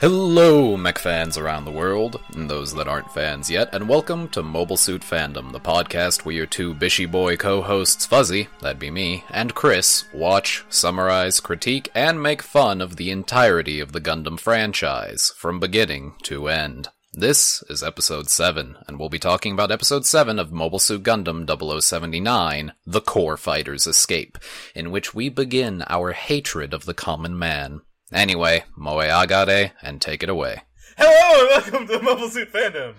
Hello, mech fans around the world, and those that aren't fans yet, and welcome to Mobile Suit Fandom, the podcast where your two bishy boy co hosts, Fuzzy, that'd be me, and Chris, watch, summarize, critique, and make fun of the entirety of the Gundam franchise, from beginning to end. This is episode 7, and we'll be talking about episode 7 of Mobile Suit Gundam 0079, The Core Fighter's Escape, in which we begin our hatred of the common man. Anyway, Moe Agade, and take it away. Hello and welcome to Mobile Suit Fandom.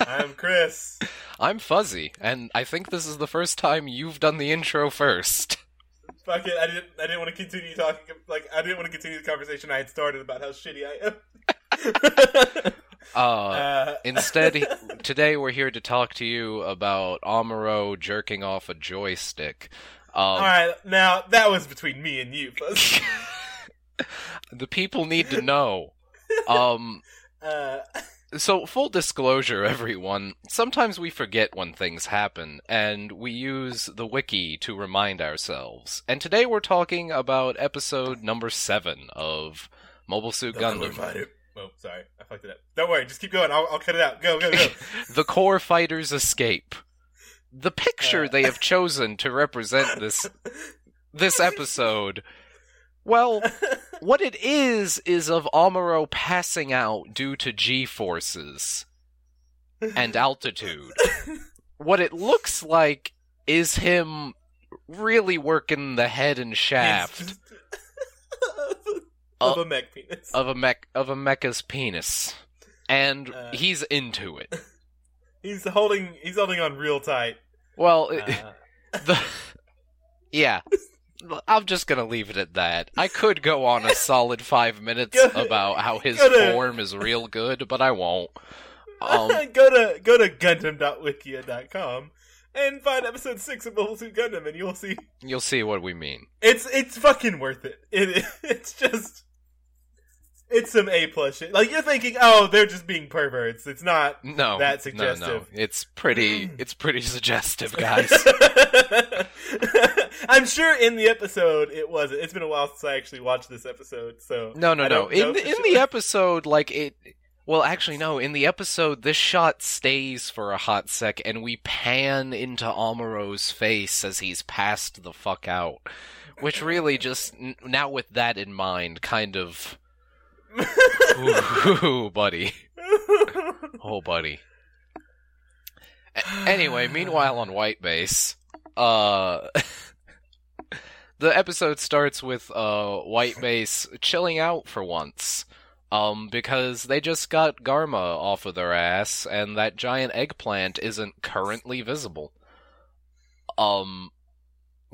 I'm Chris. I'm Fuzzy, and I think this is the first time you've done the intro first. Fuck it, I didn't. I didn't want to continue talking. Like I didn't want to continue the conversation I had started about how shitty I am. Uh, Uh, instead, today we're here to talk to you about Amuro jerking off a joystick. Um, all right, now that was between me and you. Fuzz. The people need to know. Um, Uh, so, full disclosure, everyone, sometimes we forget when things happen, and we use the wiki to remind ourselves. And today we're talking about episode number 7 of Mobile Suit Gundam. Fighter. Oh, sorry, I fucked it up. Don't worry, just keep going. I'll, I'll cut it out. Go, go, go. the core fighters escape. The picture Uh. they have chosen to represent this this episode. Well, what it is is of Amuro passing out due to G forces and altitude. What it looks like is him really working the head and shaft of a mech penis. of a mech of a mecha's penis. And Uh. he's into it. He's holding. He's holding on real tight. Well, it- Uh, the yeah i'm just gonna leave it at that i could go on a solid five minutes about how his to- form is real good but i won't um, go to go to Gundam.wikia.com and find episode six of Mobile Suit Gundam, and you'll see you'll see what we mean it's it's fucking worth it. It it's just it's some A plus shit. Like you're thinking, oh, they're just being perverts. It's not. no That's no suggestive. no it's pretty it's pretty suggestive guys I'm sure in the episode it wasn't. It's been a while since I actually watched this episode, so no no no. in the, in the episode like it well actually no. In the episode this shot stays for a hot sec and we pan into amuro's face as he's passed the fuck out which really just now with that in mind kind of ooh, ooh, buddy. Oh buddy. A- anyway meanwhile on white base uh the episode starts with uh white base chilling out for once um because they just got garma off of their ass and that giant eggplant isn't currently visible. Um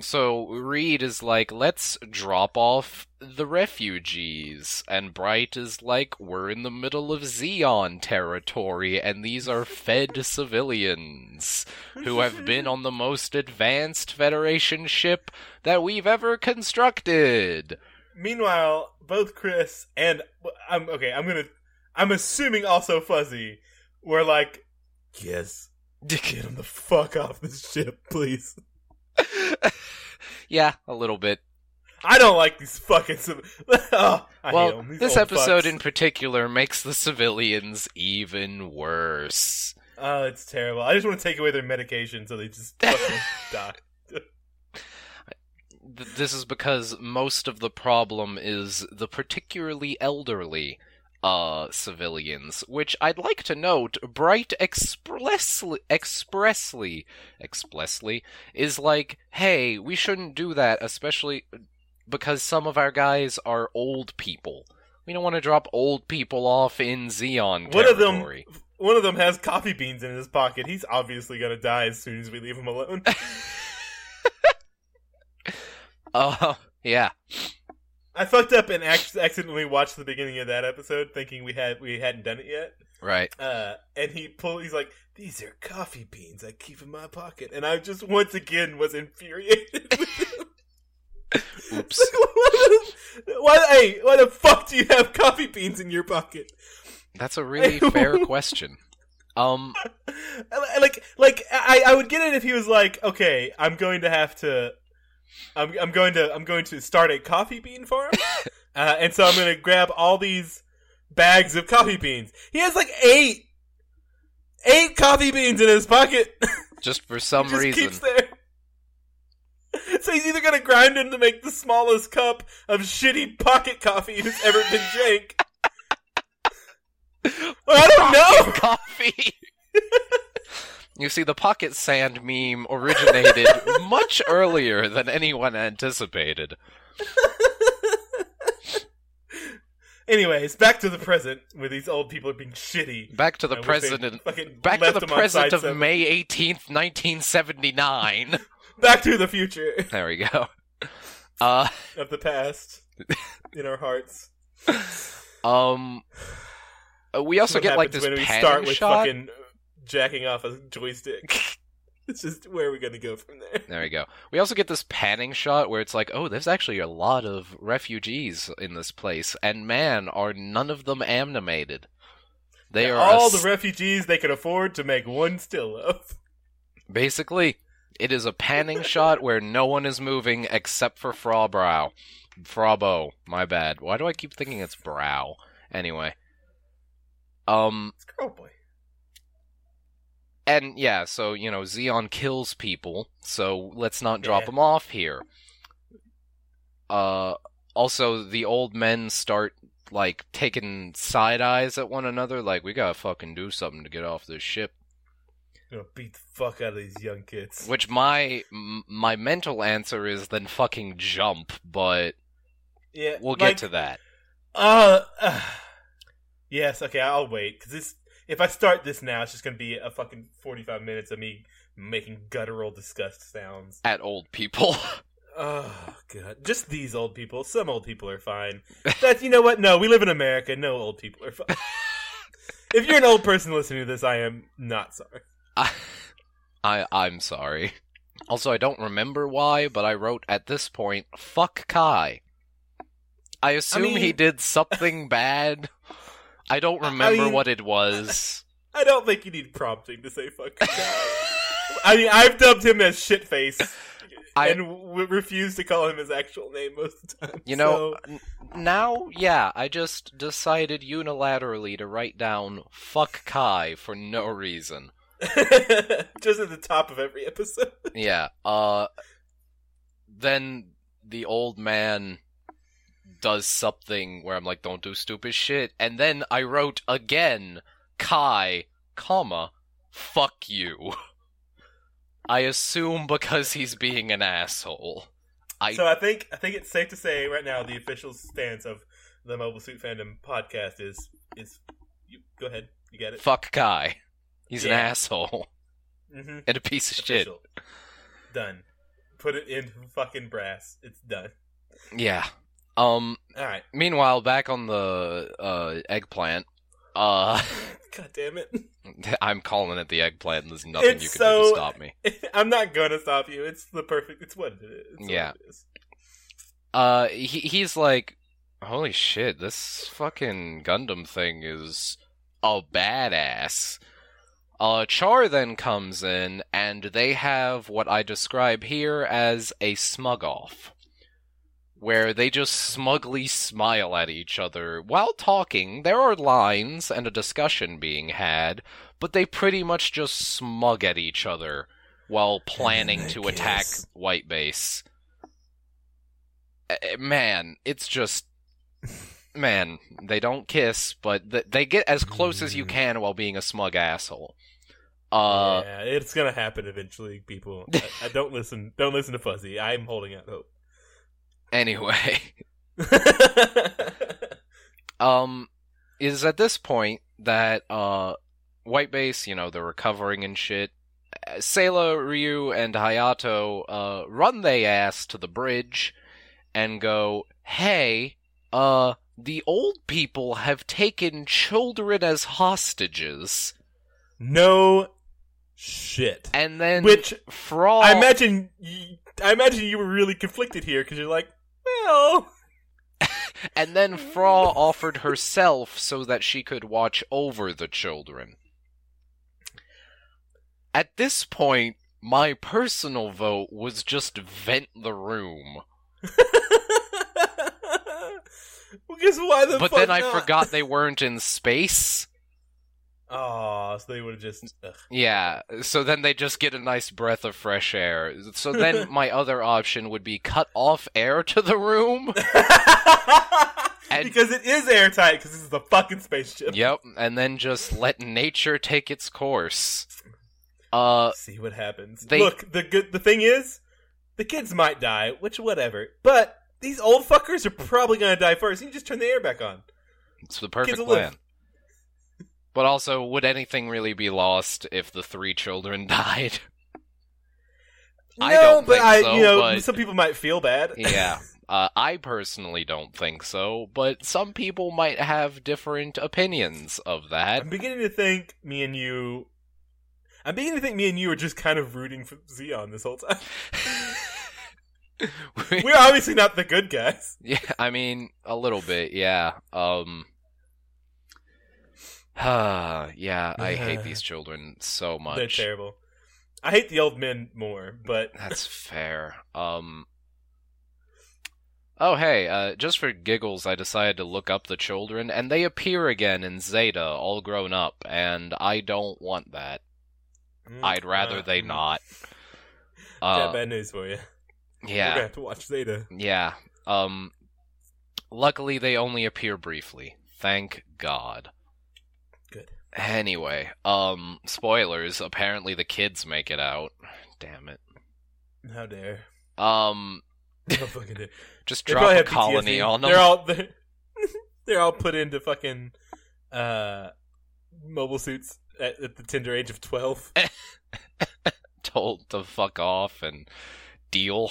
so Reed is like, let's drop off the refugees. And Bright is like, we're in the middle of Zeon territory, and these are fed civilians who have been on the most advanced Federation ship that we've ever constructed. Meanwhile, both Chris and I'm okay. I'm gonna. I'm assuming also Fuzzy were like, yes, get him the fuck off this ship, please. yeah, a little bit. I don't like these fucking. civ- oh, well, this episode fucks. in particular makes the civilians even worse. Oh, it's terrible. I just want to take away their medication so they just fucking die. This is because most of the problem is the particularly elderly uh civilians which i'd like to note bright expressly expressly expressly is like hey we shouldn't do that especially because some of our guys are old people we don't want to drop old people off in zeon One of them, one of them has coffee beans in his pocket. He's obviously gonna die as soon as we leave him alone. uh yeah I fucked up and ac- accidentally watched the beginning of that episode, thinking we had we hadn't done it yet. right Uh, and he pull. He's like, "These are coffee beans I keep in my pocket," and I just once again was infuriated. oops why? Hey, why the fuck do you have coffee beans in your pocket? that's a really fair question um Like, like I, I would get it if he was like, "Okay, I'm going to have to." I'm, I'm going to I'm going to start a coffee bean farm, uh, and so I'm going to grab all these bags of coffee beans. He has like eight, eight coffee beans in his pocket. Just for some just reason. keeps there. So he's either gonna grind him to make the smallest cup of shitty pocket coffee that's ever been drank. Well, I don't know. coffee. You see, the pocket sand meme originated much earlier than anyone anticipated. Anyways, back to the present, where these old people are being shitty. Back to the they president. Back to the present of seven. May eighteenth, nineteen seventy nine. Back to the future There we go. Uh, of the past in our hearts. um, uh, we also What get like this when we start with shot. fucking jacking off a joystick. it's just where are we gonna go from there? There we go. We also get this panning shot where it's like, oh, there's actually a lot of refugees in this place, and man, are none of them animated. They are all the refugees they could afford to make one still of. Basically, it is a panning shot where no one is moving except for Frabrow. Frabo, my bad. Why do I keep thinking it's Brow? Anyway. Um, It's girl boy. And yeah, so, you know, Zeon kills people, so let's not drop Yeah. him off here. Uh, also, the old men start, like, taking side eyes at one another, like, we gotta fucking do something to get off this ship. Gonna beat the fuck out of these young kids. Which my my mental answer is then fucking jump, but Yeah, we'll like, get to that. Uh, uh, yes, okay, I'll wait because this. If I start this now, it's just gonna be a fucking forty-five minutes of me making guttural disgust sounds. At old people. Oh god, just these old people. Some old people are fine. That's you know what? No, we live in America. No old people are fine. if you're an old person listening to this, I am not sorry. I, I I'm sorry. Also, I don't remember why, but I wrote at this point, "Fuck Kai." I assume mean- he did something bad. I don't remember mean- what it was. I don't think you need prompting to say fuck. I mean, I've dubbed him as shitface, I- and w- refuse to call him his actual name most of the time. You know, n- now, yeah, I just decided unilaterally to write down "fuck Kai" for no reason. just at the top of every episode. Yeah. Uh then the old man does something where I'm like, don't do stupid shit. And then I wrote again, Kai, comma, fuck you. I assume because he's being an asshole. I So I think I think it's safe to say right now the official stance of the Mobile Suit Fandom podcast is is you go ahead, you get it. fuck Kai. He's an asshole Mm-hmm. and a piece of shit. Done. Put it in fucking brass. It's done. Yeah. Um All right. meanwhile back on the uh eggplant uh God damn it. I'm calling it the eggplant. and There's nothing It's you can do to stop me. I'm not gonna stop you. It's the perfect. It's what it is. It's Yeah. it is. Uh, he he's like, holy shit, this fucking Gundam thing is a badass. Uh, Char then comes in, and they have what I describe here as a smug off. Where they just smugly smile at each other while talking. There are lines and a discussion being had, but they pretty much just smug at each other while planning to attack. White Base. Uh, Man, it's just. Man, they don't kiss, but th- they get as close as you can while being a smug asshole. Uh, yeah, it's gonna happen eventually. People, I, I don't listen. Don't listen to Fuzzy. I'm holding out hope. Anyway. um is at this point that uh White Base, you know, they're recovering and shit. Sayla, Ryu, and Hayato uh run they ass to the bridge and go, "Hey, uh the old people have taken children as hostages." no shit. And then Which Fraw I imagine. I imagine you were really conflicted here because you're like, well, And then Fraw offered herself so that she could watch over the children. At this point, my personal vote was just vent the room. Well, guess why the but then I not? forgot they weren't in space. Oh, so they would have just. Ugh. Yeah, so then they just get a nice breath of fresh air. So then my other option would be cut off air to the room. And- because it is airtight. Because this is a fucking spaceship. yep, and then just let nature take its course. Uh, See what happens. They- Look, the good. The thing is, the kids might die, which whatever. But these old fuckers are probably gonna die first. You just turn the air back on. it's the perfect will live. But also, would anything really be lost if the three children died? I no, don't but think I, so, you know, but- some people might feel bad. Yeah. Uh, I personally don't think so, but some people might have different opinions of that. I'm beginning to think me and you. I'm beginning to think me and you are just kind of rooting for Zeon this whole time. We're obviously not the good guys. Yeah, I mean, a little bit, yeah. Um yeah, I hate these children so much. They're terrible. I hate the old men more, but That's fair. Um Oh hey, uh just for giggles I decided to look up the children and they appear again in Zeta all grown up and I don't want that. I'd rather Uh, they mm. not. Got Uh bad news for you. Yeah. have to watch Zeta. Yeah. Um luckily they only appear briefly. Thank God. Anyway, um spoilers, apparently the kids make it out. Damn it. How dare? Um How fucking dare? just They drop probably a have colony PTSD. on them. They're all they're, they're all put into fucking uh mobile suits at, at the tender age of twelve. told to fuck off and deal.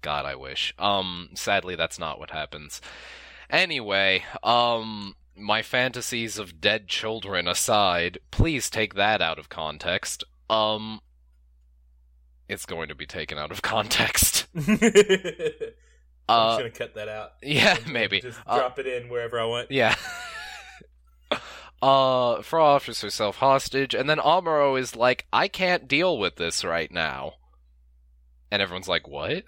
God, I wish. Um, sadly, that's not what happens. Anyway, um, my fantasies of dead children aside, please take that out of context. Um, it's going to be taken out of context. I'm Uh, just gonna cut that out. yeah, And maybe. Just Uh, drop it in wherever I want. Yeah. uh, Fraw offers herself hostage, and then Amuro is like, I can't deal with this right now. And everyone's like, what?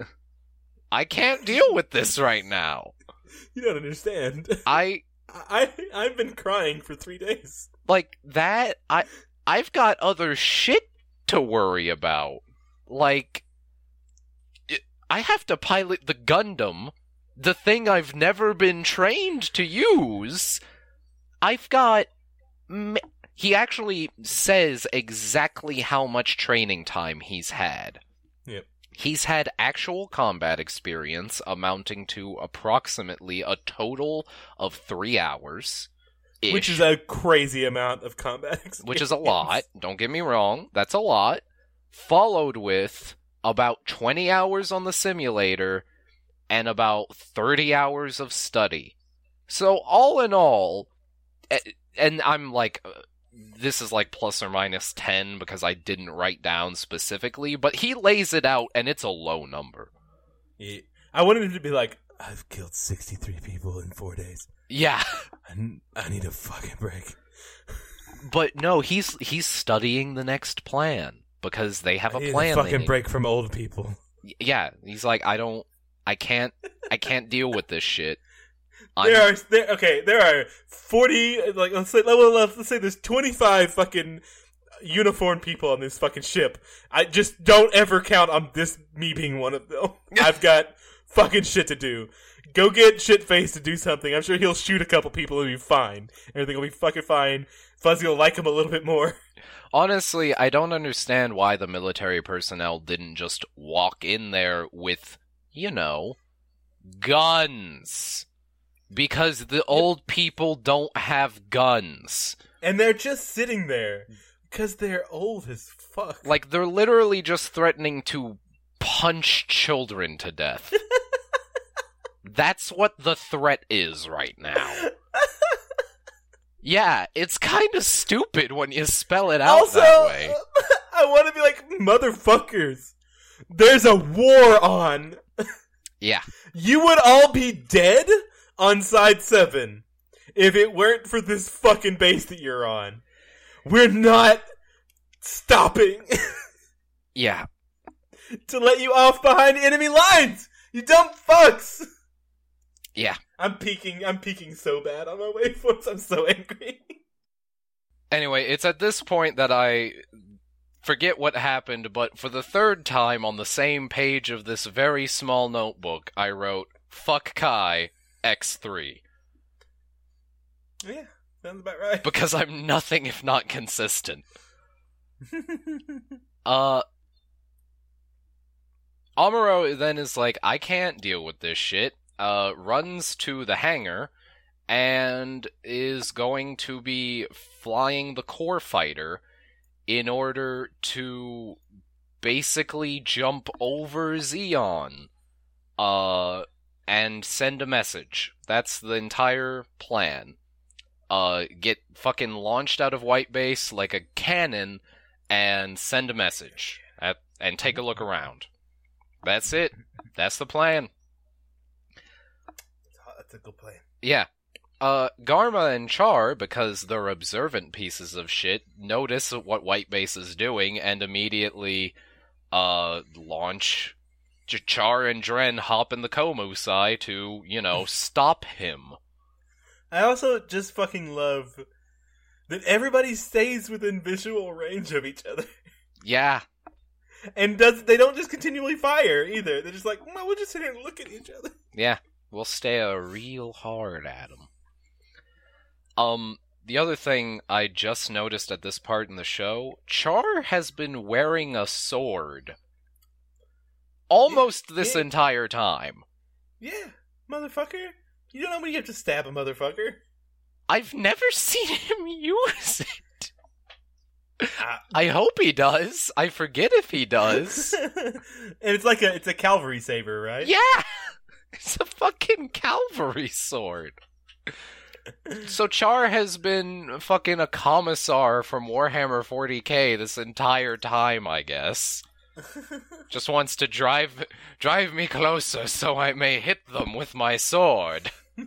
I can't deal with this right now. You don't understand. I, I I've been crying for three days. like, that, I, I've got other shit to worry about. Like, I have to pilot the Gundam, the thing I've never been trained to use. I've got. He actually says exactly how much training time he's had. He's had actual combat experience amounting to approximately a total of three hours. Which is a crazy amount of combat experience. which is a lot. Don't get me wrong, that's a lot. Followed with about 20 hours on the simulator and about 30 hours of study. So, all in all, and I'm like, this is like plus or minus 10 because I didn't write down specifically, but he lays it out and it's a low number. Yeah. I wanted him to be like, I've killed 63 people in four days. Yeah. I need a fucking break. But no, he's he's studying the next plan because they have I a plan. a fucking break from old people. yeah he's like i don't i can't i can't deal with this shit I'm, There are there okay. There are forty. Like let's say let's let's say there's twenty five fucking uniformed people on this fucking ship. I just don't ever count on this me being one of them. I've got fucking shit to do. Go get shit face to do something. I'm sure he'll shoot a couple people and be fine. Everything will be fucking fine. Fuzzy will like him a little bit more. honestly i don't understand why the military personnel didn't just walk in there with you know guns because the old people don't have guns And they're just sitting there because they're old as fuck. like they're literally just threatening to punch children to death that's what the threat is right now Yeah, it's kind of stupid when you spell it out also, that way. I want to be like motherfuckers. There's a war on. Yeah. You would all be dead on side seven if it weren't for this fucking base that you're on. We're not stopping Yeah. to let you off behind enemy lines. You dumb fucks. Yeah. I'm peeking. I'm peeking so bad on my waveforms. I'm so angry. Anyway, it's at this point that I forget what happened, but for the third time on the same page of this very small notebook, I wrote, Fuck Kai, X3. yeah, sounds about right. Because I'm nothing if not consistent. Uh. Amuro then is like, I can't deal with this shit. Uh, runs to the hangar and is going to be flying the core fighter in order to basically jump over Zeon uh, and send a message. That's the entire plan. Uh, get fucking launched out of White Base like a cannon and send a message at, and take a look around. That's it. That's the plan. That's a good plan. Yeah. Uh, Garma and Char, because they're observant pieces of shit, notice what White Base is doing and immediately, uh, launch. Ch- Char and Dren hop in the Komusai to, you know, stop him. I also just fucking love that everybody stays within visual range of each other. Yeah. And does they don't just continually fire either. They're just like, well, we'll just sit here and look at each other. Yeah. We'll stare real hard at them. Um, the other thing I just noticed at this part in the show, Char has been wearing a sword almost this yeah. entire time. Yeah, motherfucker. You don't know when you have to stab a motherfucker. I've never seen him use it. Ah. I hope he does. I forget if he does. and it's like a it's a cavalry saber, right? yeah! It's a fucking cavalry sword. So Char has been fucking a commissar from Warhammer 40k this entire time, I guess. Just wants to drive drive me closer so I may hit them with my sword.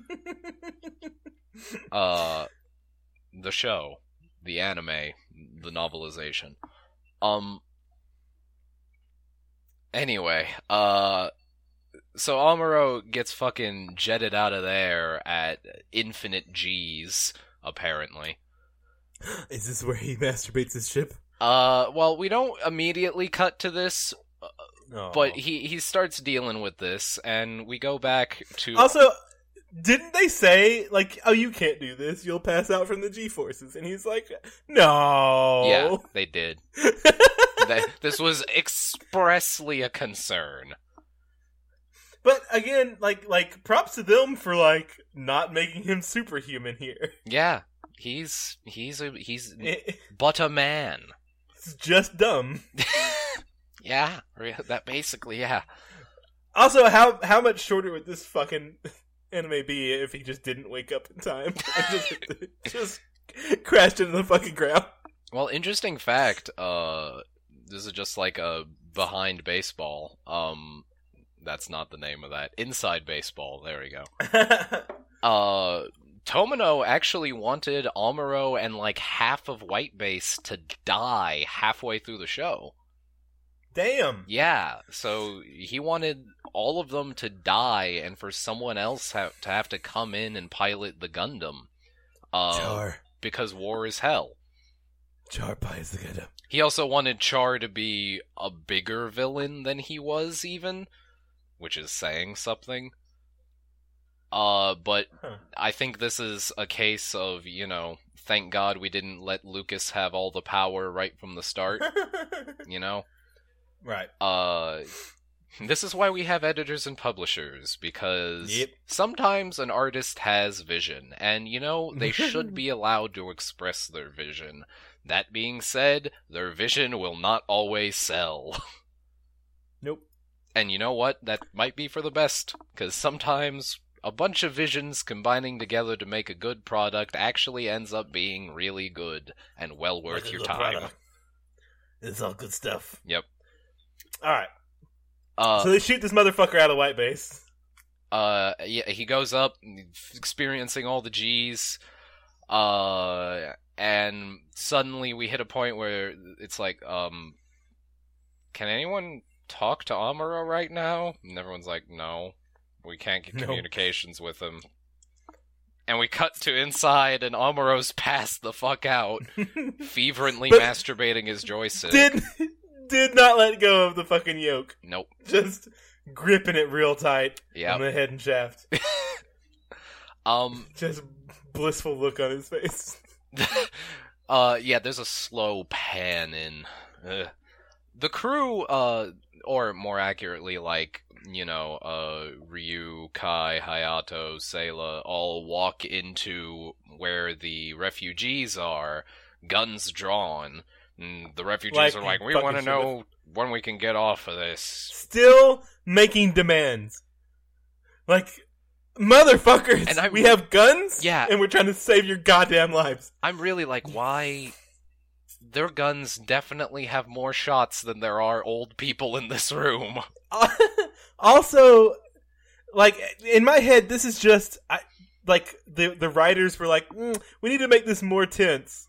uh the show, the anime, the novelization. Um Anyway, uh so Amuro gets fucking jetted out of there at infinite G's, apparently. Is this where he masturbates his ship? Uh, well, we don't immediately cut to this, No. but he he starts dealing with this, and we go back to also, didn't they say like, "Oh, you can't do this. You'll pass out from the G forces"? And he's like, "No." yeah, they did. This was expressly a concern. but again, like, like props to them for like not making him superhuman here. Yeah, he's he's a he's It- but a man. It's just dumb. Yeah, that basically yeah. Also, how how much shorter would this fucking anime be if he just didn't wake up in time just just crashed into the fucking ground? Well, interesting fact. Uh, this is just like a behind baseball. Um, that's not the name of that. Inside baseball. There we go. Uh, Tomino actually wanted Amuro and like half of White Base to die halfway through the show. Damn. Yeah, so he wanted all of them to die and for someone else to have to come in and pilot the Gundam. Uh, Char. because war is hell. Char pies the Gundam. He also wanted Char to be a bigger villain than he was, even, which is saying something. Uh, but Huh. I think this is a case of, you know, thank God we didn't let Lucas have all the power right from the start, you know? right. Uh, this is why we have editors and publishers, because Yep. sometimes an artist has vision, and, you know, they should be allowed to express their vision. That being said, their vision will not always sell. Nope. And you know what? That might be for the best, because sometimes a bunch of visions combining together to make a good product actually ends up being really good and well worth your time. It's all good stuff. Yep. All right. Uh, so they shoot this motherfucker out of White Base. uh, yeah, he goes up, experiencing all the G's, uh, and suddenly we hit a point where it's like, um, can anyone talk to Amuro right now? And everyone's like, no, we can't get No. communications with him. and we cut to inside, and Amuro's passed the fuck out, fervently But- masturbating his joystick. did did not let go of the fucking yoke. Nope. Just gripping it real tight Yeah. on the head and shaft. Um. Just blissful look on his face. uh. Yeah. There's a slow pan in. Ugh. The crew. Uh. Or more accurately, like you know, uh, Ryu, Kai, Hayato, Sayla all walk into where the refugees are, guns drawn. And the refugees Like are like, "We want to should've." know when we can get off of this." Still making demands. Like motherfuckers, And I- we have guns, Yeah. and we're trying to save your goddamn lives. I'm really like, why? Their guns definitely have more shots than there are old people in this room. also, like in my head, this is just I, like the the writers were like, mm, we need to make this more tense.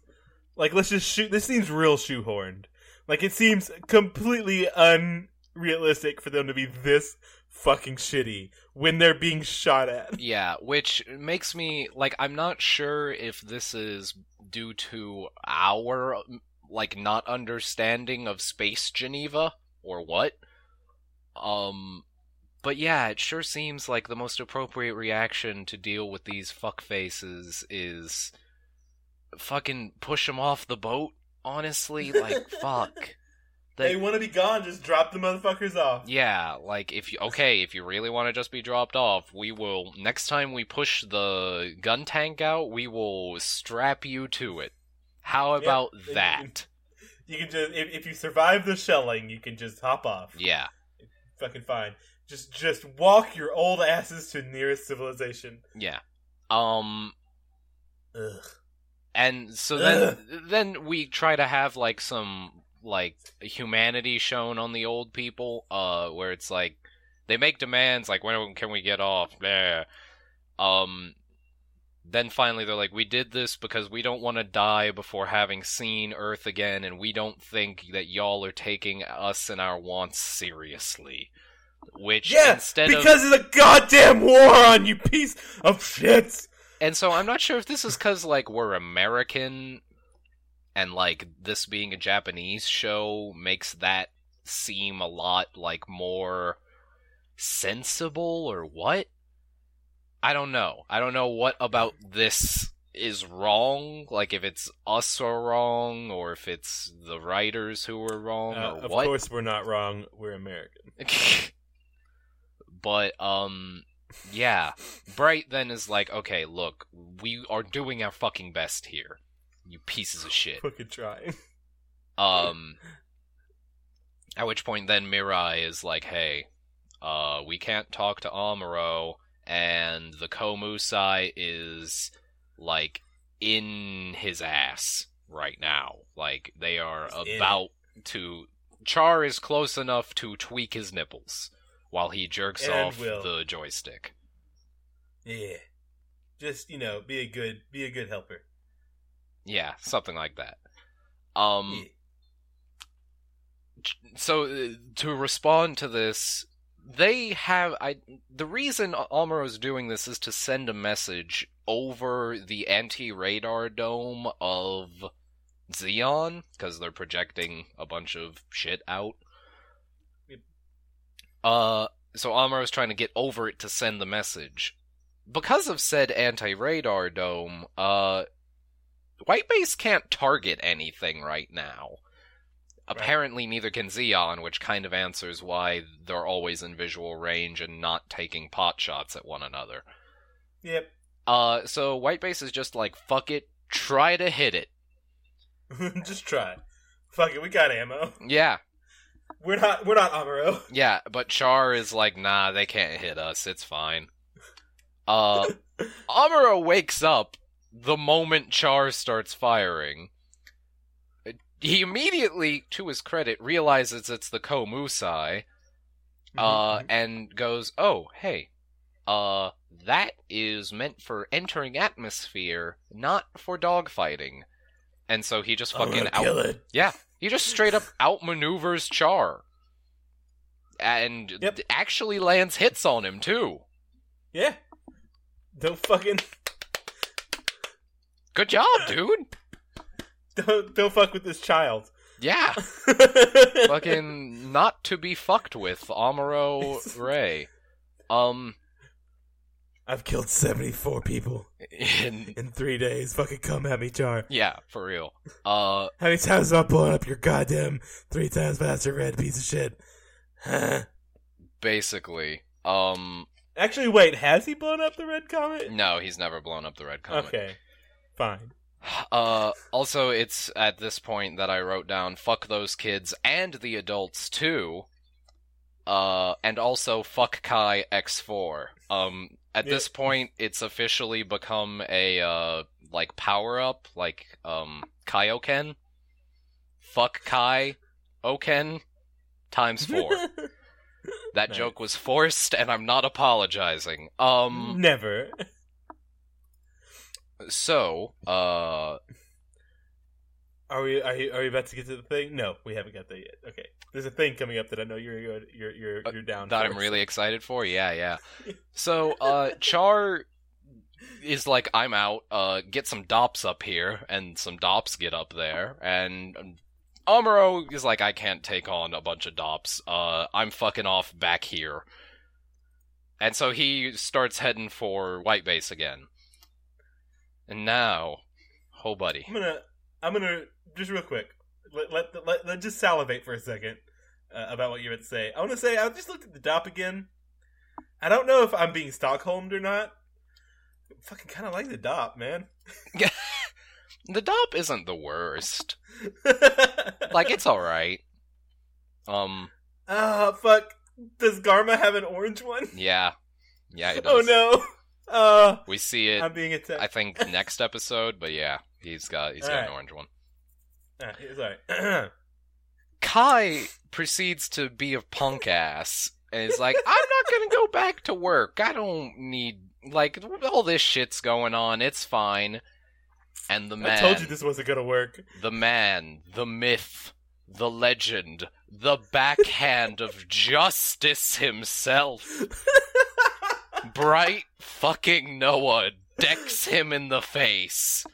Like, let's just shoot. This seems real shoehorned. Like, it seems completely unrealistic for them to be this fucking shitty when they're being shot at. Yeah, which makes me like, I'm not sure if this is due to our like not understanding of space Geneva or what. Um, but yeah, it sure seems like the most appropriate reaction to deal with these fuck faces is fucking push them off the boat. Honestly, like fuck. They want to be gone. Just drop the motherfuckers off. Yeah, like if you okay, if you really want to just be dropped off, we will next time we push the gun tank out, we will strap you to it. How about and you that? You can just if, if you survive the shelling, you can just hop off. Yeah. Fucking fine. Just just walk your old asses to nearest civilization. Yeah. Um Ugh. and so then then we try to have like some like humanity shown on the old people uh where it's like they make demands like when can we get off Blah. um then finally they're like we did this because we don't want to die before having seen earth again and we don't think that y'all are taking us and our wants seriously which Yeah, instead of because of the goddamn war on you piece of shit. And so I'm not sure if this is because like we're American, and like this being a Japanese show makes that seem a lot like more sensible or what. I don't know. I don't know what about this is wrong. Like if it's us are wrong, or if it's the writers who are wrong, Uh, or of what. course, we're not wrong. We're American. but um yeah bright then is like okay look we are doing our fucking best here you pieces of shit Fucking trying. um at which point then mirai is like hey uh we can't talk to amuro and the komusai is like in his ass right now like they are He's about to char is close enough to tweak his nipples while he jerks And off will. the joystick Yeah. Just you know, be a good, be a good helper. Yeah, something like that. Um, Yeah. so uh, to respond to this, they have I. The reason Amuro's doing this is to send a message over the anti-radar dome of Zeon because they're projecting a bunch of shit out. Yep. Uh, so Amuro's trying to get over it to send the message. Because of said anti-radar dome, uh, White Base can't target anything right now. Apparently, neither can Zeon, which kind of answers why they're always in visual range and not taking pot shots at one another. Yep. Uh, so White Base is just like, fuck it, try to hit it. Just try. Fuck it, we got ammo. Yeah, We're not, we're not Amuro. yeah, but Char is like, nah, they can't hit us, it's fine. Uh, Amuro wakes up the moment Char starts firing. He immediately, to his credit, realizes it's the Komusai, uh, and goes, "Oh, hey, uh, that is meant for entering atmosphere, not for dogfighting." And so he just fucking out, kill it. yeah, he just straight up outmaneuvers Char, and Yep. actually lands hits on him too. Yeah. Don't fucking Good job, dude. Don't don't fuck with this child. Yeah. Fucking not to be fucked with, Amuro Ray. Um, I've killed seventy four people in, in three days. Fucking come at me, Char. yeah, for real. Uh, How many times am I blowing up your goddamn three times faster red piece of shit? Huh? basically, um, Actually, wait, has he blown up the red comet? no, he's never blown up the red comet. Okay, fine. Uh, also, it's at this point that I wrote down fuck those kids and the adults too. Uh, and also fuck Kai X4. Um, at Yeah. this point, it's officially become a, uh, like power up, like, um, Kaioken. Fuck Kai Oken times four. That Nice. joke was forced, and I'm not apologizing. Um, Never. So, uh, Are we are, you, are we about to get to the thing? No, we haven't got there yet. Okay, there's a thing coming up that I know you're you're you're you're, you're down. that for, I'm really so- excited for. Yeah, yeah. So, uh, Char is like, I'm out. Uh, get some Dopps up here, and some Dopps get up there, and Amuro is like, I can't take on a bunch of Dopps. Uh, I'm fucking off back here. And so he starts heading for White Base again. And now, oh buddy, I'm gonna I'm gonna just real quick let let let, let just salivate for a second uh, about what you to say. I want to say I just looked at the Dopp again. I don't know if I'm being Stockholmed or not. I fucking kind of like the Dopp, man. the Dopp isn't the worst. Like it's all right. Um, Ah, fuck. Does Garma have an orange one? yeah, yeah, it Oh no. Uh, We see it. I'm being attacked. I think next episode, but yeah, he's got he's got an orange one. Ah, sorry. Kai proceeds to be a punk ass and is like, I'm not gonna go back to work. I don't need like all this shit's going on. It's fine. And the man, I told you this wasn't gonna work. the man, the myth, the legend, the backhand of justice himself, bright fucking Noah decks him in the face,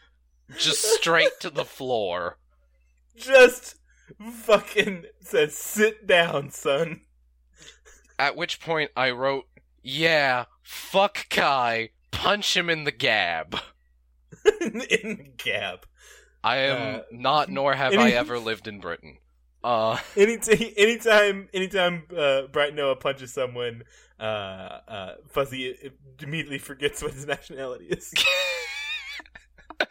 just straight to the floor. Just fucking says, sit down, son. At which point I wrote, "Yeah, fuck Kai, punch him in the gab." in the gap. I am Uh, not, nor have any- I ever lived in Britain. Uh, Anytime, anytime, anytime uh, Bright Noah punches someone, uh, uh, Fuzzy immediately forgets what his nationality is.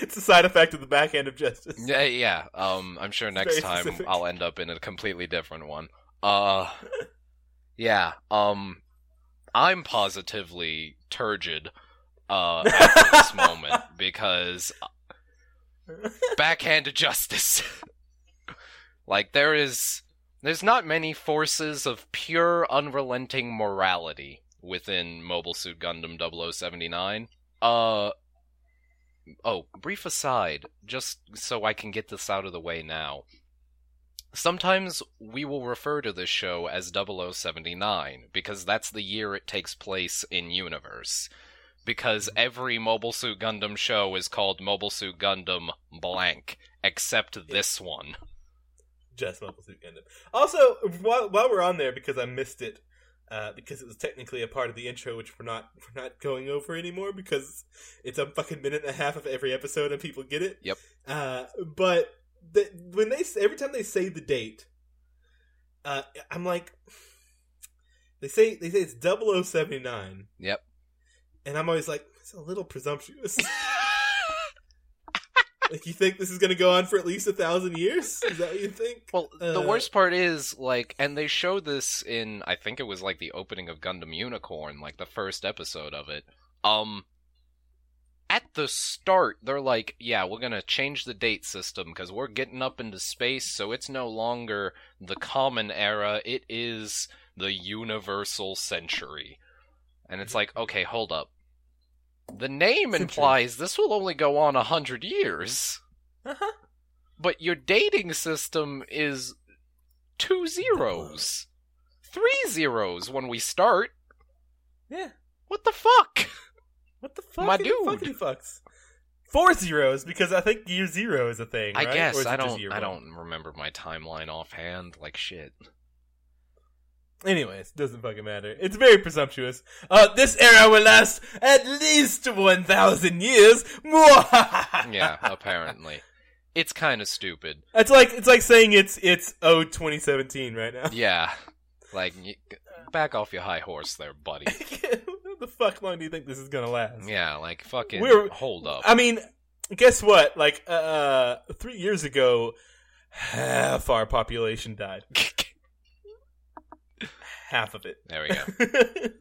it's a side effect of the backhand of justice. yeah, yeah. Um, I'm sure next time specific. I'll end up in a completely different one. Uh, yeah. Um, I'm positively turgid. Uh, at this moment because backhand of justice. Like there is there's not many forces of pure unrelenting morality within Mobile Suit Gundam 0079. Uh Oh, brief aside, just so I can get this out of the way now. Sometimes we will refer to this show as 0079 because that's the year it takes place in universe because every Mobile Suit Gundam show is called Mobile Suit Gundam blank, except this one. Just Mobile Suit Gundam. Also, while, while we're on there, because I missed it, uh, because it was technically a part of the intro, which we're not we're not going over anymore because it's a fucking minute and a half of every episode and people get it. Yep. Uh, but the, when they every time they say the date, uh, I'm like, they say they say it's 0079, Yep. and I'm always like, it's a little presumptuous. like, you think this is going to go on for at least a thousand years? Is that what you think? Well, the Uh, worst part is like, and they show this in I think it was like the opening of Gundam Unicorn, like the first episode of it. Um, at the start, they're like, "Yeah, we're gonna change the date system because we're getting up into space, so it's no longer the common era; it is the universal century." And it's like, okay, hold up. The name Century. implies this will only go on a hundred years Uh-huh. but your dating system is two zeros, three zeros when we start. Yeah. What the fuck? What the fuck? My dude. Fucks. four zeros because I think year zero is a thing. I right? Guess I don't. I don't remember my timeline offhand. Like shit. Anyways, doesn't fucking matter. It's very presumptuous. Uh, this era will last at least 1,000 years. Yeah, apparently, it's kind of stupid. It's like, it's like saying it's, it's, oh, 2017 right now. Yeah, like back off your high horse, there, buddy. How the fuck long do you think this is gonna last? Yeah, like fucking We're- hold up. I mean, guess what? Like, uh, three years ago, half our population died. Half of it. there we go.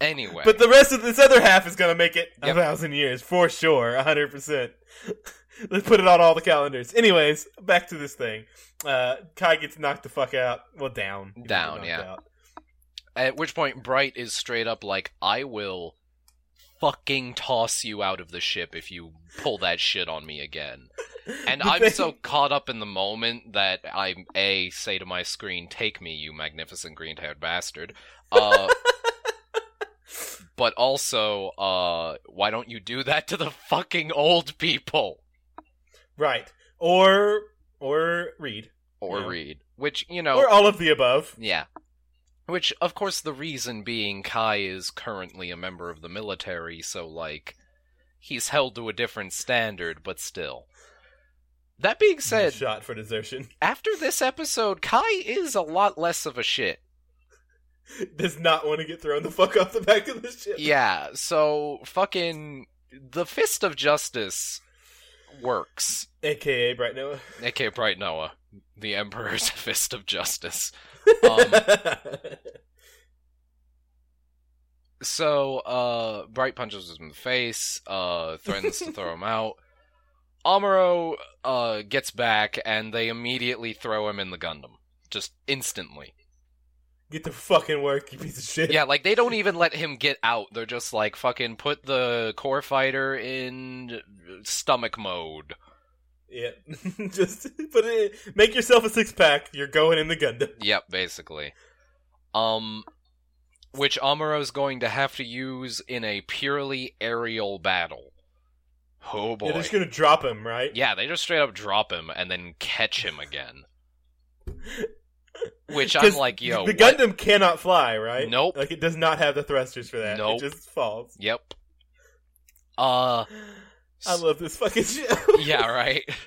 Anyway, but the rest of this other half is gonna make it Yep. a thousand years for sure, a hundred percent. Let's put it on all the calendars. Anyways, back to this thing. Uh, Kai gets knocked the fuck out. Well, down. Down, yeah. out. at which point Bright is straight up like, "I will fucking toss you out of the ship if you pull that shit on me again." And I'm thing- so caught up in the moment that I a say to my screen, "Take me, you magnificent green-haired bastard." Uh, but also, uh, why don't you do that to the fucking old people right, or or Reed, or Yeah. Reed? Which you know, or all of the above. Yeah. Which, of course, the reason being Kai is currently a member of the military, so, like, he's held to a different standard, but still. That being said, shot for desertion. after this episode, Kai is a lot less of a shit. Does not want to get thrown the fuck off the back of the ship. Yeah, so, fucking. The Fist of Justice works. AKA Bright Noah. aka Bright Noah, the Emperor's Fist of Justice. Um, So, uh, Bright punches him in the face, uh, threatens to throw him out. Amuro, uh, gets back, and they immediately throw him in the Gundam. Just instantly. Get to fucking work, you piece of shit. Yeah, like, they don't even let him get out. They're just like, fucking put the core fighter in stomach mode. Yeah. Just put it. Make yourself a six pack. You're going in the Gundam. Yep, basically. Um, which Amuro's going to have to use in a purely aerial battle. Oh boy. They're just gonna drop him, right? Yeah, they just straight up drop him and then catch him again. Which I'm like, yo, the what? Gundam cannot fly, right? Nope. Like it does not have the thrusters for that. Nope. It just falls. Yep. Uh, I love this fucking show. yeah, right.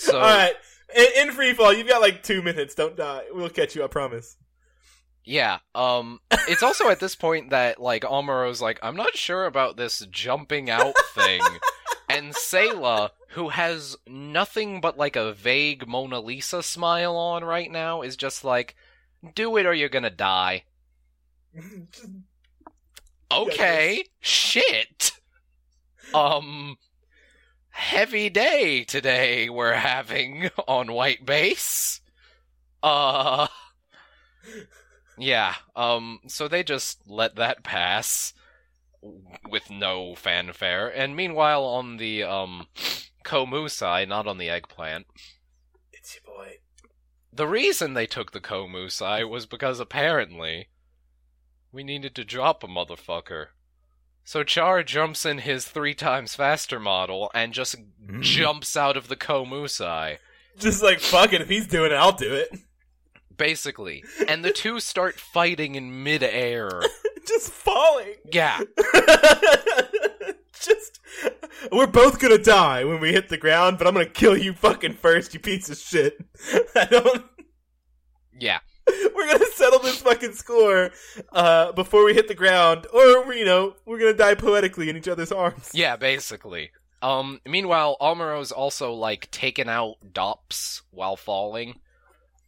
So, All right. In, in free fall, you've got like two minutes. Don't die. We'll catch you. I promise. yeah, um, it's also at this point that, like, Amuro's like, I'm not sure about this jumping out thing. and Sayla, who has nothing but, like, a vague Mona Lisa smile on right now, is just like, do it or you're gonna die. Okay, shit. Um, heavy day today we're having on White Base. Uh, yeah. Um, so they just let that pass with no fanfare, and meanwhile on the um Komusai, not on the eggplant. it's your boy. The reason they took the Komusai was because apparently we needed to drop a motherfucker. So Char jumps in his three times faster model and just mm. jumps out of the Komusai, Just like fuck it. If he's doing it, I'll do it. basically. And the two start fighting in midair. Just falling. Yeah, Just we're both gonna die when we hit the ground, but I'm gonna kill you fucking first, you piece of shit. I don't. yeah, We're gonna settle this fucking score uh, before we hit the ground, or you know, we're gonna die poetically in each other's arms. yeah, basically. Um, meanwhile, Amuro's also, like, taking out Dopps while falling.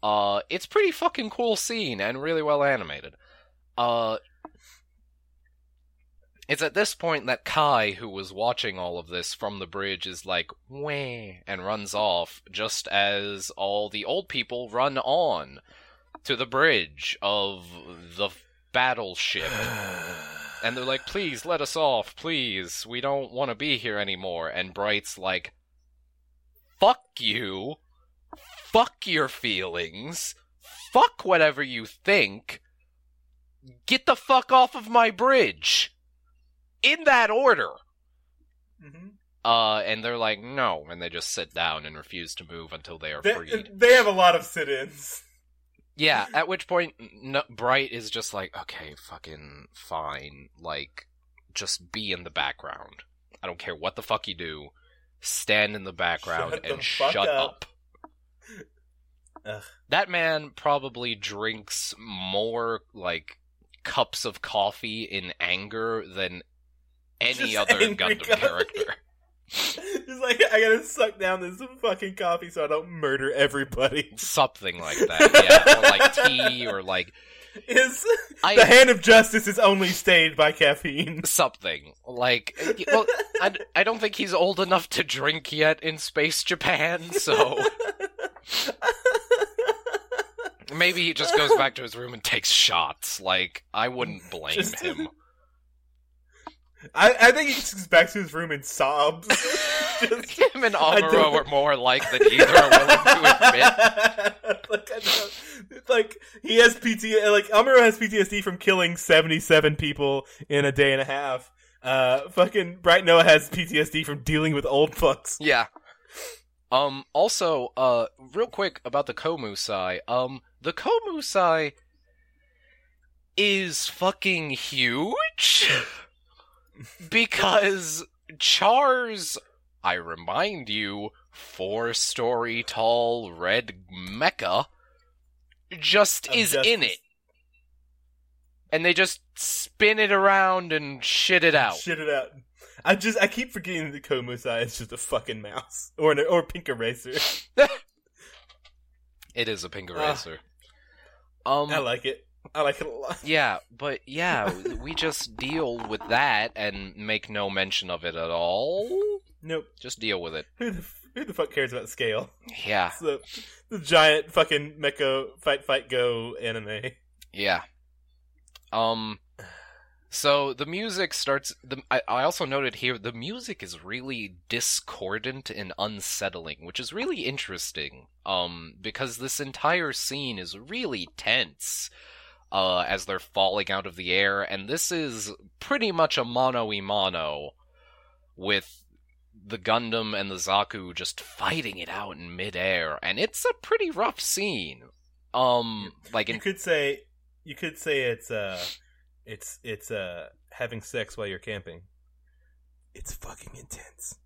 Uh, it's pretty fucking cool scene and really well animated. Uh, it's at this point that Kai, who was watching all of this from the bridge, is like, wah, and runs off, just as all the old people run on to the bridge of the battleship. And they're like, please let us off, please. We don't want to be here anymore. And Bright's like, fuck you. Fuck your feelings. Fuck whatever you think. Get the fuck off of my bridge. In that order. Mhm. Uh, and they're like, no, and they just sit down and refuse to move until they are They, freed. they have a lot of sit-ins. Yeah, at which point no, Bright is just like, okay, fucking fine, like just be in the background. I don't care what the fuck you do. Stand in the background Shut and fuck shut up. up. That man probably drinks more like cups of coffee in anger than any Just other Gundam character. Just like I gotta suck down this fucking coffee so I don't murder everybody. Something like that, yeah. Or like tea, or like Is I the hand of justice is only stayed by caffeine. something like well I, I don't think he's old enough to drink yet in space japan so maybe he just goes back to his room and takes shots like i wouldn't blame Just- him I, I think he just goes back to his room and sobs. Just- him and amuro are more alike than either are willing to admit like, like he has PT. Like Amuro has PTSD from killing seventy-seven people in a day and a half. Uh, fucking Bright Noah has PTSD from dealing with old fucks. yeah um also uh real quick about the komusai um the komusai is fucking huge because Char's, I remind you, four story tall red mecha just Of is justice. in it. And they just spin it around and shit it out. Shit it out. I just I keep forgetting that Komusai is just a fucking mouse or an, or a pink eraser. It is a pink Ah. eraser. um, I like it. I like it a lot. yeah, but yeah, we just deal with that and make no mention of it at all. Nope. Just deal with it. Who the who the fuck cares about scale? Yeah, It's the the giant fucking mecha fight fight go anime. Yeah. Um. So the music starts. The I, I also noted here the music is really discordant and unsettling, which is really interesting. Um, because this entire scene is really tense. Uh, as they're falling out of the air, and this is pretty much a mono e mono with the Gundam and the Zaku just fighting it out in midair, and it's a pretty rough scene. Um, like in You could say you could say it's uh it's it's uh having sex while you're camping. It's fucking intense.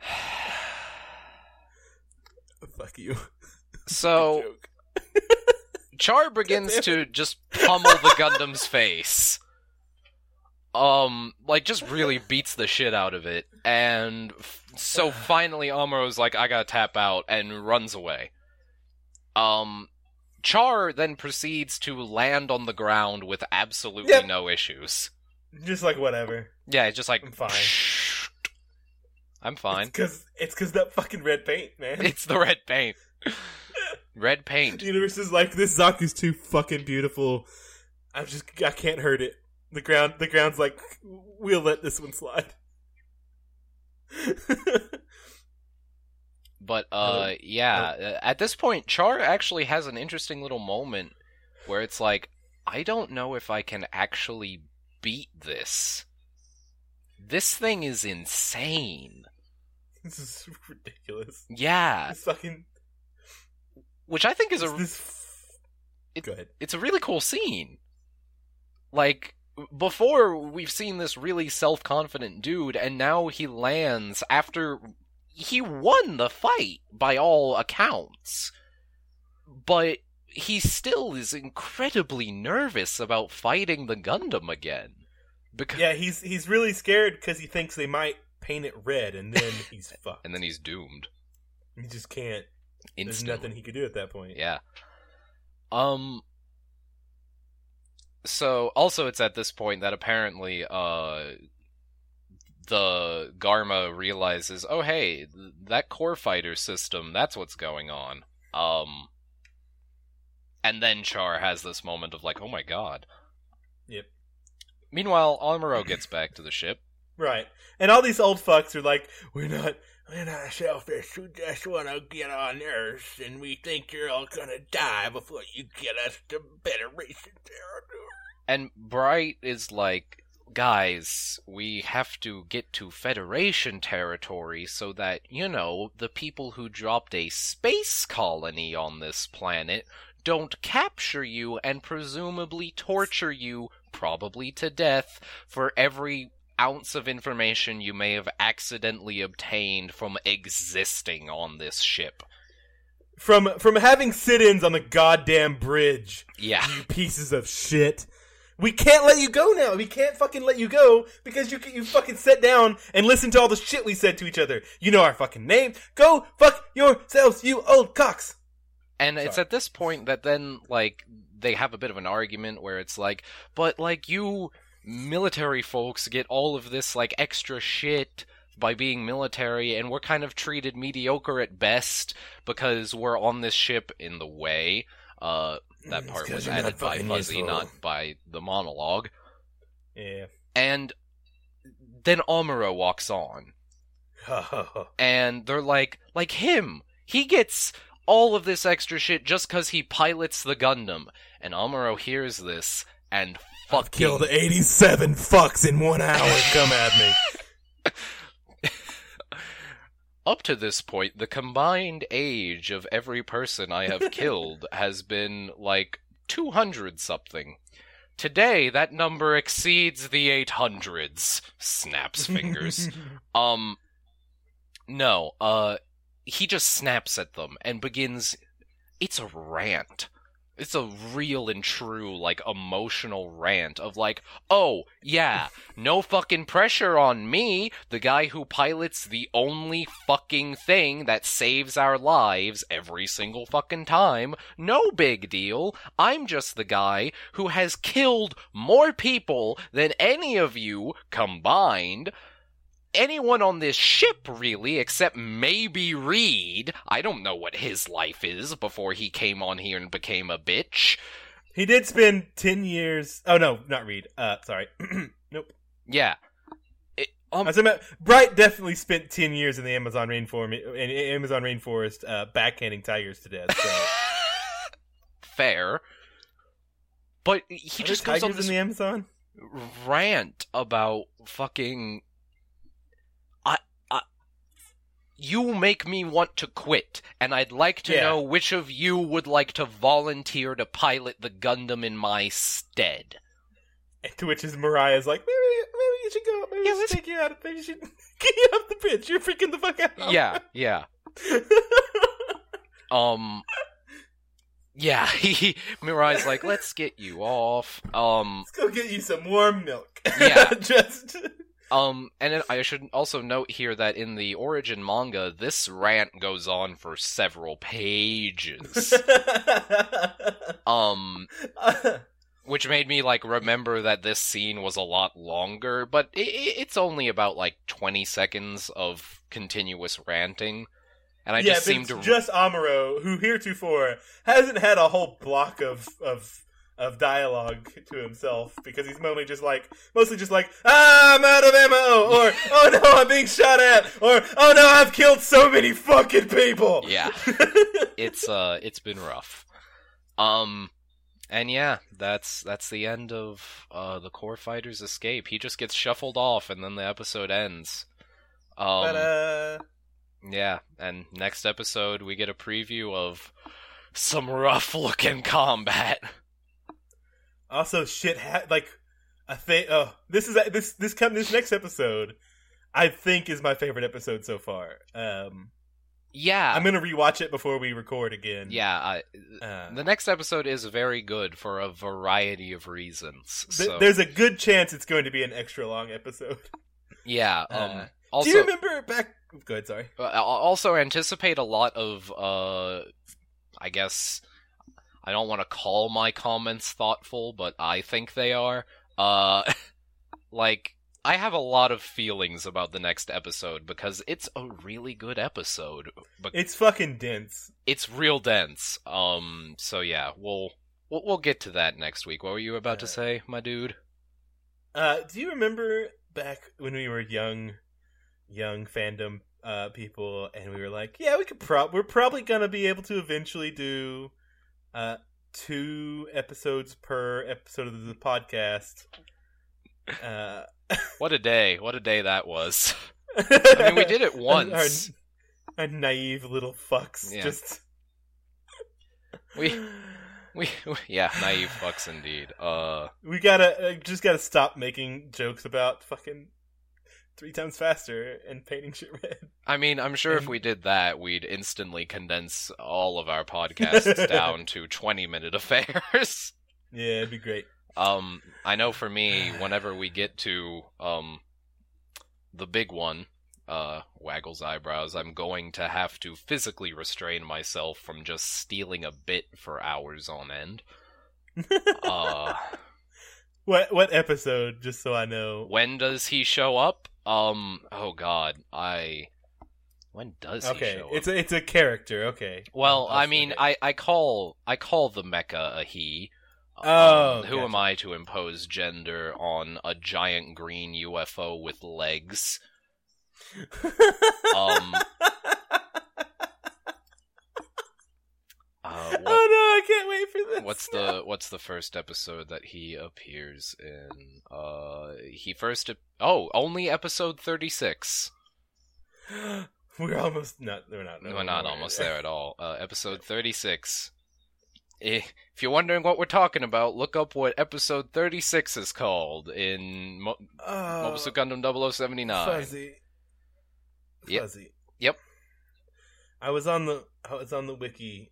Fuck you. So Joke. Char begins to just pummel the Gundam's face. Um, like just really beats the shit out of it, and f- so finally Amuro's like, "I gotta tap out," and runs away. Um, Char then proceeds to land on the ground with absolutely Yep. no issues. Just like whatever. Yeah, it's just like I'm fine. I'm fine. It's cause it's cause that fucking red paint, man. It's the red paint. Red paint. the universe is like this Zaku's too fucking beautiful. I just I can't hurt it. The ground the ground's like we'll let this one slide. But uh yeah, uh, at this point Char actually has an interesting little moment where it's like I don't know if I can actually beat this. This thing is insane. this is ridiculous. Yeah, fucking which I think is is a this. It- Go ahead. it's a really cool scene. Like before we've seen this really self-confident dude and now he lands after he won the fight by all accounts. But he still is incredibly nervous about fighting the Gundam again. Because Yeah, he's he's really scared because he thinks they might paint it red, and then he's fucked. and then he's doomed he just can't. There's nothing he could do at that point. Yeah. Um. So also, it's at this point that apparently, uh, the Garma realizes, oh hey, th- that core fighter system—that's what's going on. Um. And then Char has this moment of like, oh my god. Yep. Meanwhile, Amuro gets back to the ship. Right. And all these old fucks are like, we're not, we're not selfish. We just want to get on Earth, and we think you're all gonna die before you get us to Federation territory. And Bright is like, guys, we have to get to Federation territory so that, you know, the people who dropped a space colony on this planet don't capture you and presumably torture you, probably to death, for every ounce of information you may have accidentally obtained from existing on this ship. From from having sit-ins on the goddamn bridge, Yeah. you pieces of shit. We can't let you go now. We can't fucking let you go because you you fucking sit down and listen to all the shit we said to each other. You know our fucking name. Go fuck yourselves, you old cocks. And it's at this point that then, like, they have a bit of an argument where it's like, but, like, you military folks get all of this, like, extra shit by being military, and we're kind of treated mediocre at best because we're on this ship in the way. Uh, that part was added by Fuzzy, useful. not by the monologue. Yeah. And then Amuro walks on, and they're like, like him. He gets all of this extra shit just because he pilots the Gundam. And Amuro hears this and fucking Killed 87 fucks in one hour. Come at me. Up to this point, the combined age of every person I have killed has been like 200 something. Today, that number exceeds the 800s. Snaps fingers. um, no, uh, he just snaps at them and begins. It's a rant. It's a real and true, like, emotional rant of, like, oh, yeah, no fucking pressure on me, the guy who pilots the only fucking thing that saves our lives every single fucking time. No big deal. I'm just the guy who has killed more people than any of you combined anyone on this ship, really, except maybe Reed. I don't know what his life is before he came on here and became a bitch. He did spend 10 years. Oh, no, not Reed. Uh, sorry. nope. Yeah. It, um, I about, Bright definitely spent 10 years in the Amazon rainforest, in Amazon rainforest uh, backhanding tigers to death. So. fair. But he Are just goes on this in the Amazon? rant about fucking. I, I, you make me want to quit, and I'd like to Yeah. know which of you would like to volunteer to pilot the Gundam in my stead. And to which is Mirai's like, maybe, maybe you should go. Maybe Yeah, you should let's- take you out. Maybe you should get you off the bridge. You're freaking the fuck out. Yeah, yeah. Um. Yeah, he Mirai's like, let's get you off. Um, Let's go get you some warm milk. Yeah. Just. Um, and I should also note here that in the origin manga, this rant goes on for several pages. um, which made me like remember that this scene was a lot longer, but i i- it's only about like twenty seconds of continuous ranting, and I yeah, just seem to just Amuro, who heretofore hasn't had a whole block of of of dialogue to himself because he's mostly just like mostly just like ah I'm out of ammo or oh no I'm being shot at or oh no I've killed so many fucking people. yeah. it's uh it's been rough. Um and yeah, that's that's the end of uh the core fighter's escape. He just gets shuffled off and then the episode ends. Um uh yeah, and next episode we get a preview of some rough looking combat. also shit ha- like I think oh this is this this come this next episode I think is my favorite episode so far. Um Yeah. I'm gonna rewatch it before we record again. yeah, I, Uh, the next episode is very good for a variety of reasons. th- So there's a good chance it's going to be an extra long episode. yeah, um Uh, also Do you remember back? Go ahead. Sorry. Uh, also anticipate a lot of uh i guess i don't want to call my comments thoughtful but i think they are. Uh like i have a lot of feelings about the next episode because it's a really good episode but It's fucking dense. it's real dense. Um so yeah we'll we'll, we'll get to that next week. What were you about to Uh, say my dude? Uh, do you remember back when we were young, young fandom uh, people, and we were like, yeah, we could prob we're probably gonna be able to eventually do uh two episodes per episode of the podcast. Uh, What a day! What a day that was. I mean, we did it once. Our, our naive little fucks. Yeah. Just We, we, yeah, naive fucks indeed. Uh, we gotta uh, just gotta stop making jokes about fucking three times faster and painting shit red. I mean, I'm sure if we did that, we'd instantly condense all of our podcasts down to 20 minute affairs. Yeah, it'd be great. Um, I know for me, whenever we get to um the big one, uh, Waggle's eyebrows, I'm going to have to physically restrain myself from just stealing a bit for hours on end. Uh, What what episode? Just so I know. when does he show up? Um, oh God, I. When does he Okay, show up? it's a, it's a character. Okay. Well, I'll I mean. I, I call I call the mecha a he. Oh, Um, who gotcha. am I to impose gender on a giant green UFO with legs? Um, Uh, what, oh no, I can't wait for this. what's the what's the first episode that he appears in? Uh, he first oh only episode thirty six. We're almost not. We're not. We're not almost there at all. Uh, episode 36. Eh, If you're wondering what we're talking about, look up what episode 36 is called in Mo- Oh, Mobile Suit Gundam 0079. Fuzzy. Yep. Fuzzy. Yep. I was on the I was on the wiki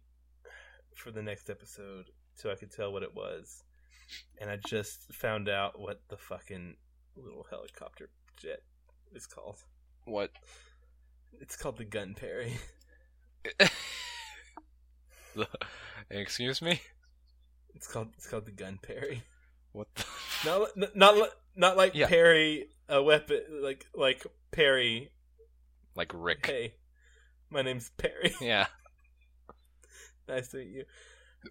for the next episode so I could tell what it was, and I just found out what the fucking little helicopter jet is called. What? It's called the Gun Perry. Excuse me? It's called it's called the Gun Perry. What the? Not not not like Yeah. Perry a weapon like like Perry. Like Rick. Hey, my name's Perry. Yeah. nice to meet you.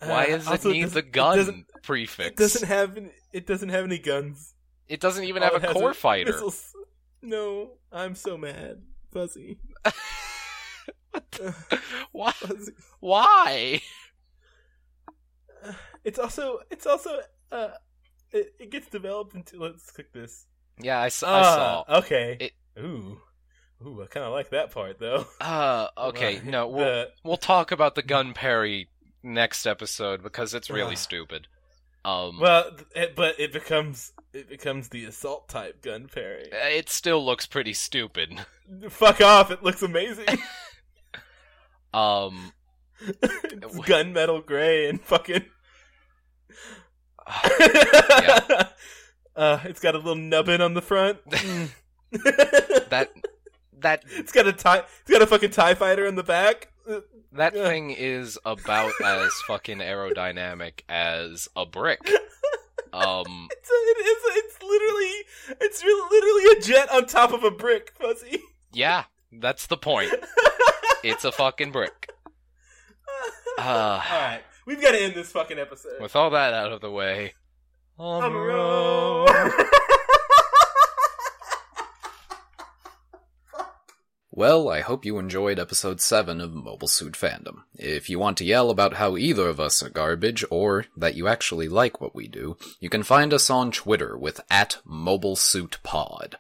Why Uh, does it need the gun doesn't- prefix? It doesn't have any, it doesn't have any guns. It doesn't even All have a core fighter. missiles. No, I'm so mad, Fuzzy. Why? Fuzzy. Why? It's also it's also uh it, it gets developed into let's click this. Yeah, I, s- I saw. Okay. It- Ooh. Ooh, I kind of like that part though. Uh, okay, no, we'll, The- we'll talk about the gun parry next episode because it's really stupid. Um, well, it, but it becomes it becomes the assault type gun parry. it still looks pretty stupid. Fuck off! It looks amazing. Um, it's gunmetal gray and fucking. Yeah. Uh, it's got a little nubbin on the front. Mm. that that it's got a tie. It's got a fucking tie fighter in the back. That Yeah. thing is about as fucking aerodynamic as a brick. Um, It's, a, it is. It's literally. It's really, literally a jet on top of a brick, Fuzzy. yeah, that's the point. It's a fucking brick. Uh, All right, we've got to end this fucking episode. with all that out of the way, I'm a Well, I hope you enjoyed episode 7 of Mobile Suit Fandom. If you want to yell about how either of us are garbage, or that you actually like what we do, you can find us on Twitter with at MobileSuitPod.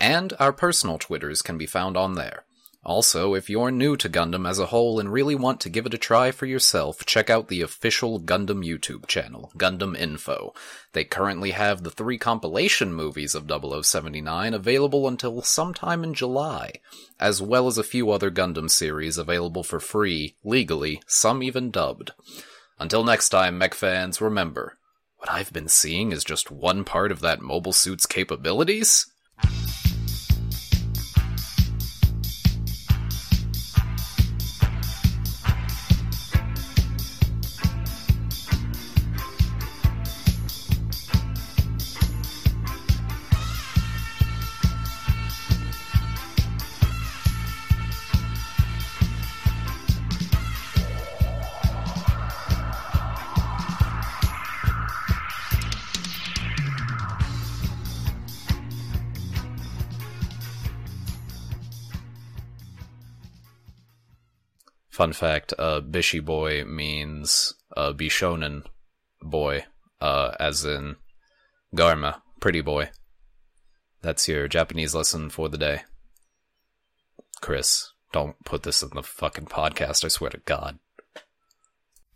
And our personal Twitters can be found on there. Also, if you're new to Gundam as a whole and really want to give it a try for yourself, check out the official Gundam YouTube channel, Gundam Info. They currently have the three compilation movies of 0079 available until sometime in July, as well as a few other Gundam series available for free, legally, some even dubbed. Until next time, mech fans, remember, what I've been seeing is just one part of that mobile suit's capabilities? Fun fact, uh, Bishi boy means, uh, Bishonen boy, uh, as in Garma, pretty boy. That's your Japanese lesson for the day. Chris, don't put this in the fucking podcast, I swear to God.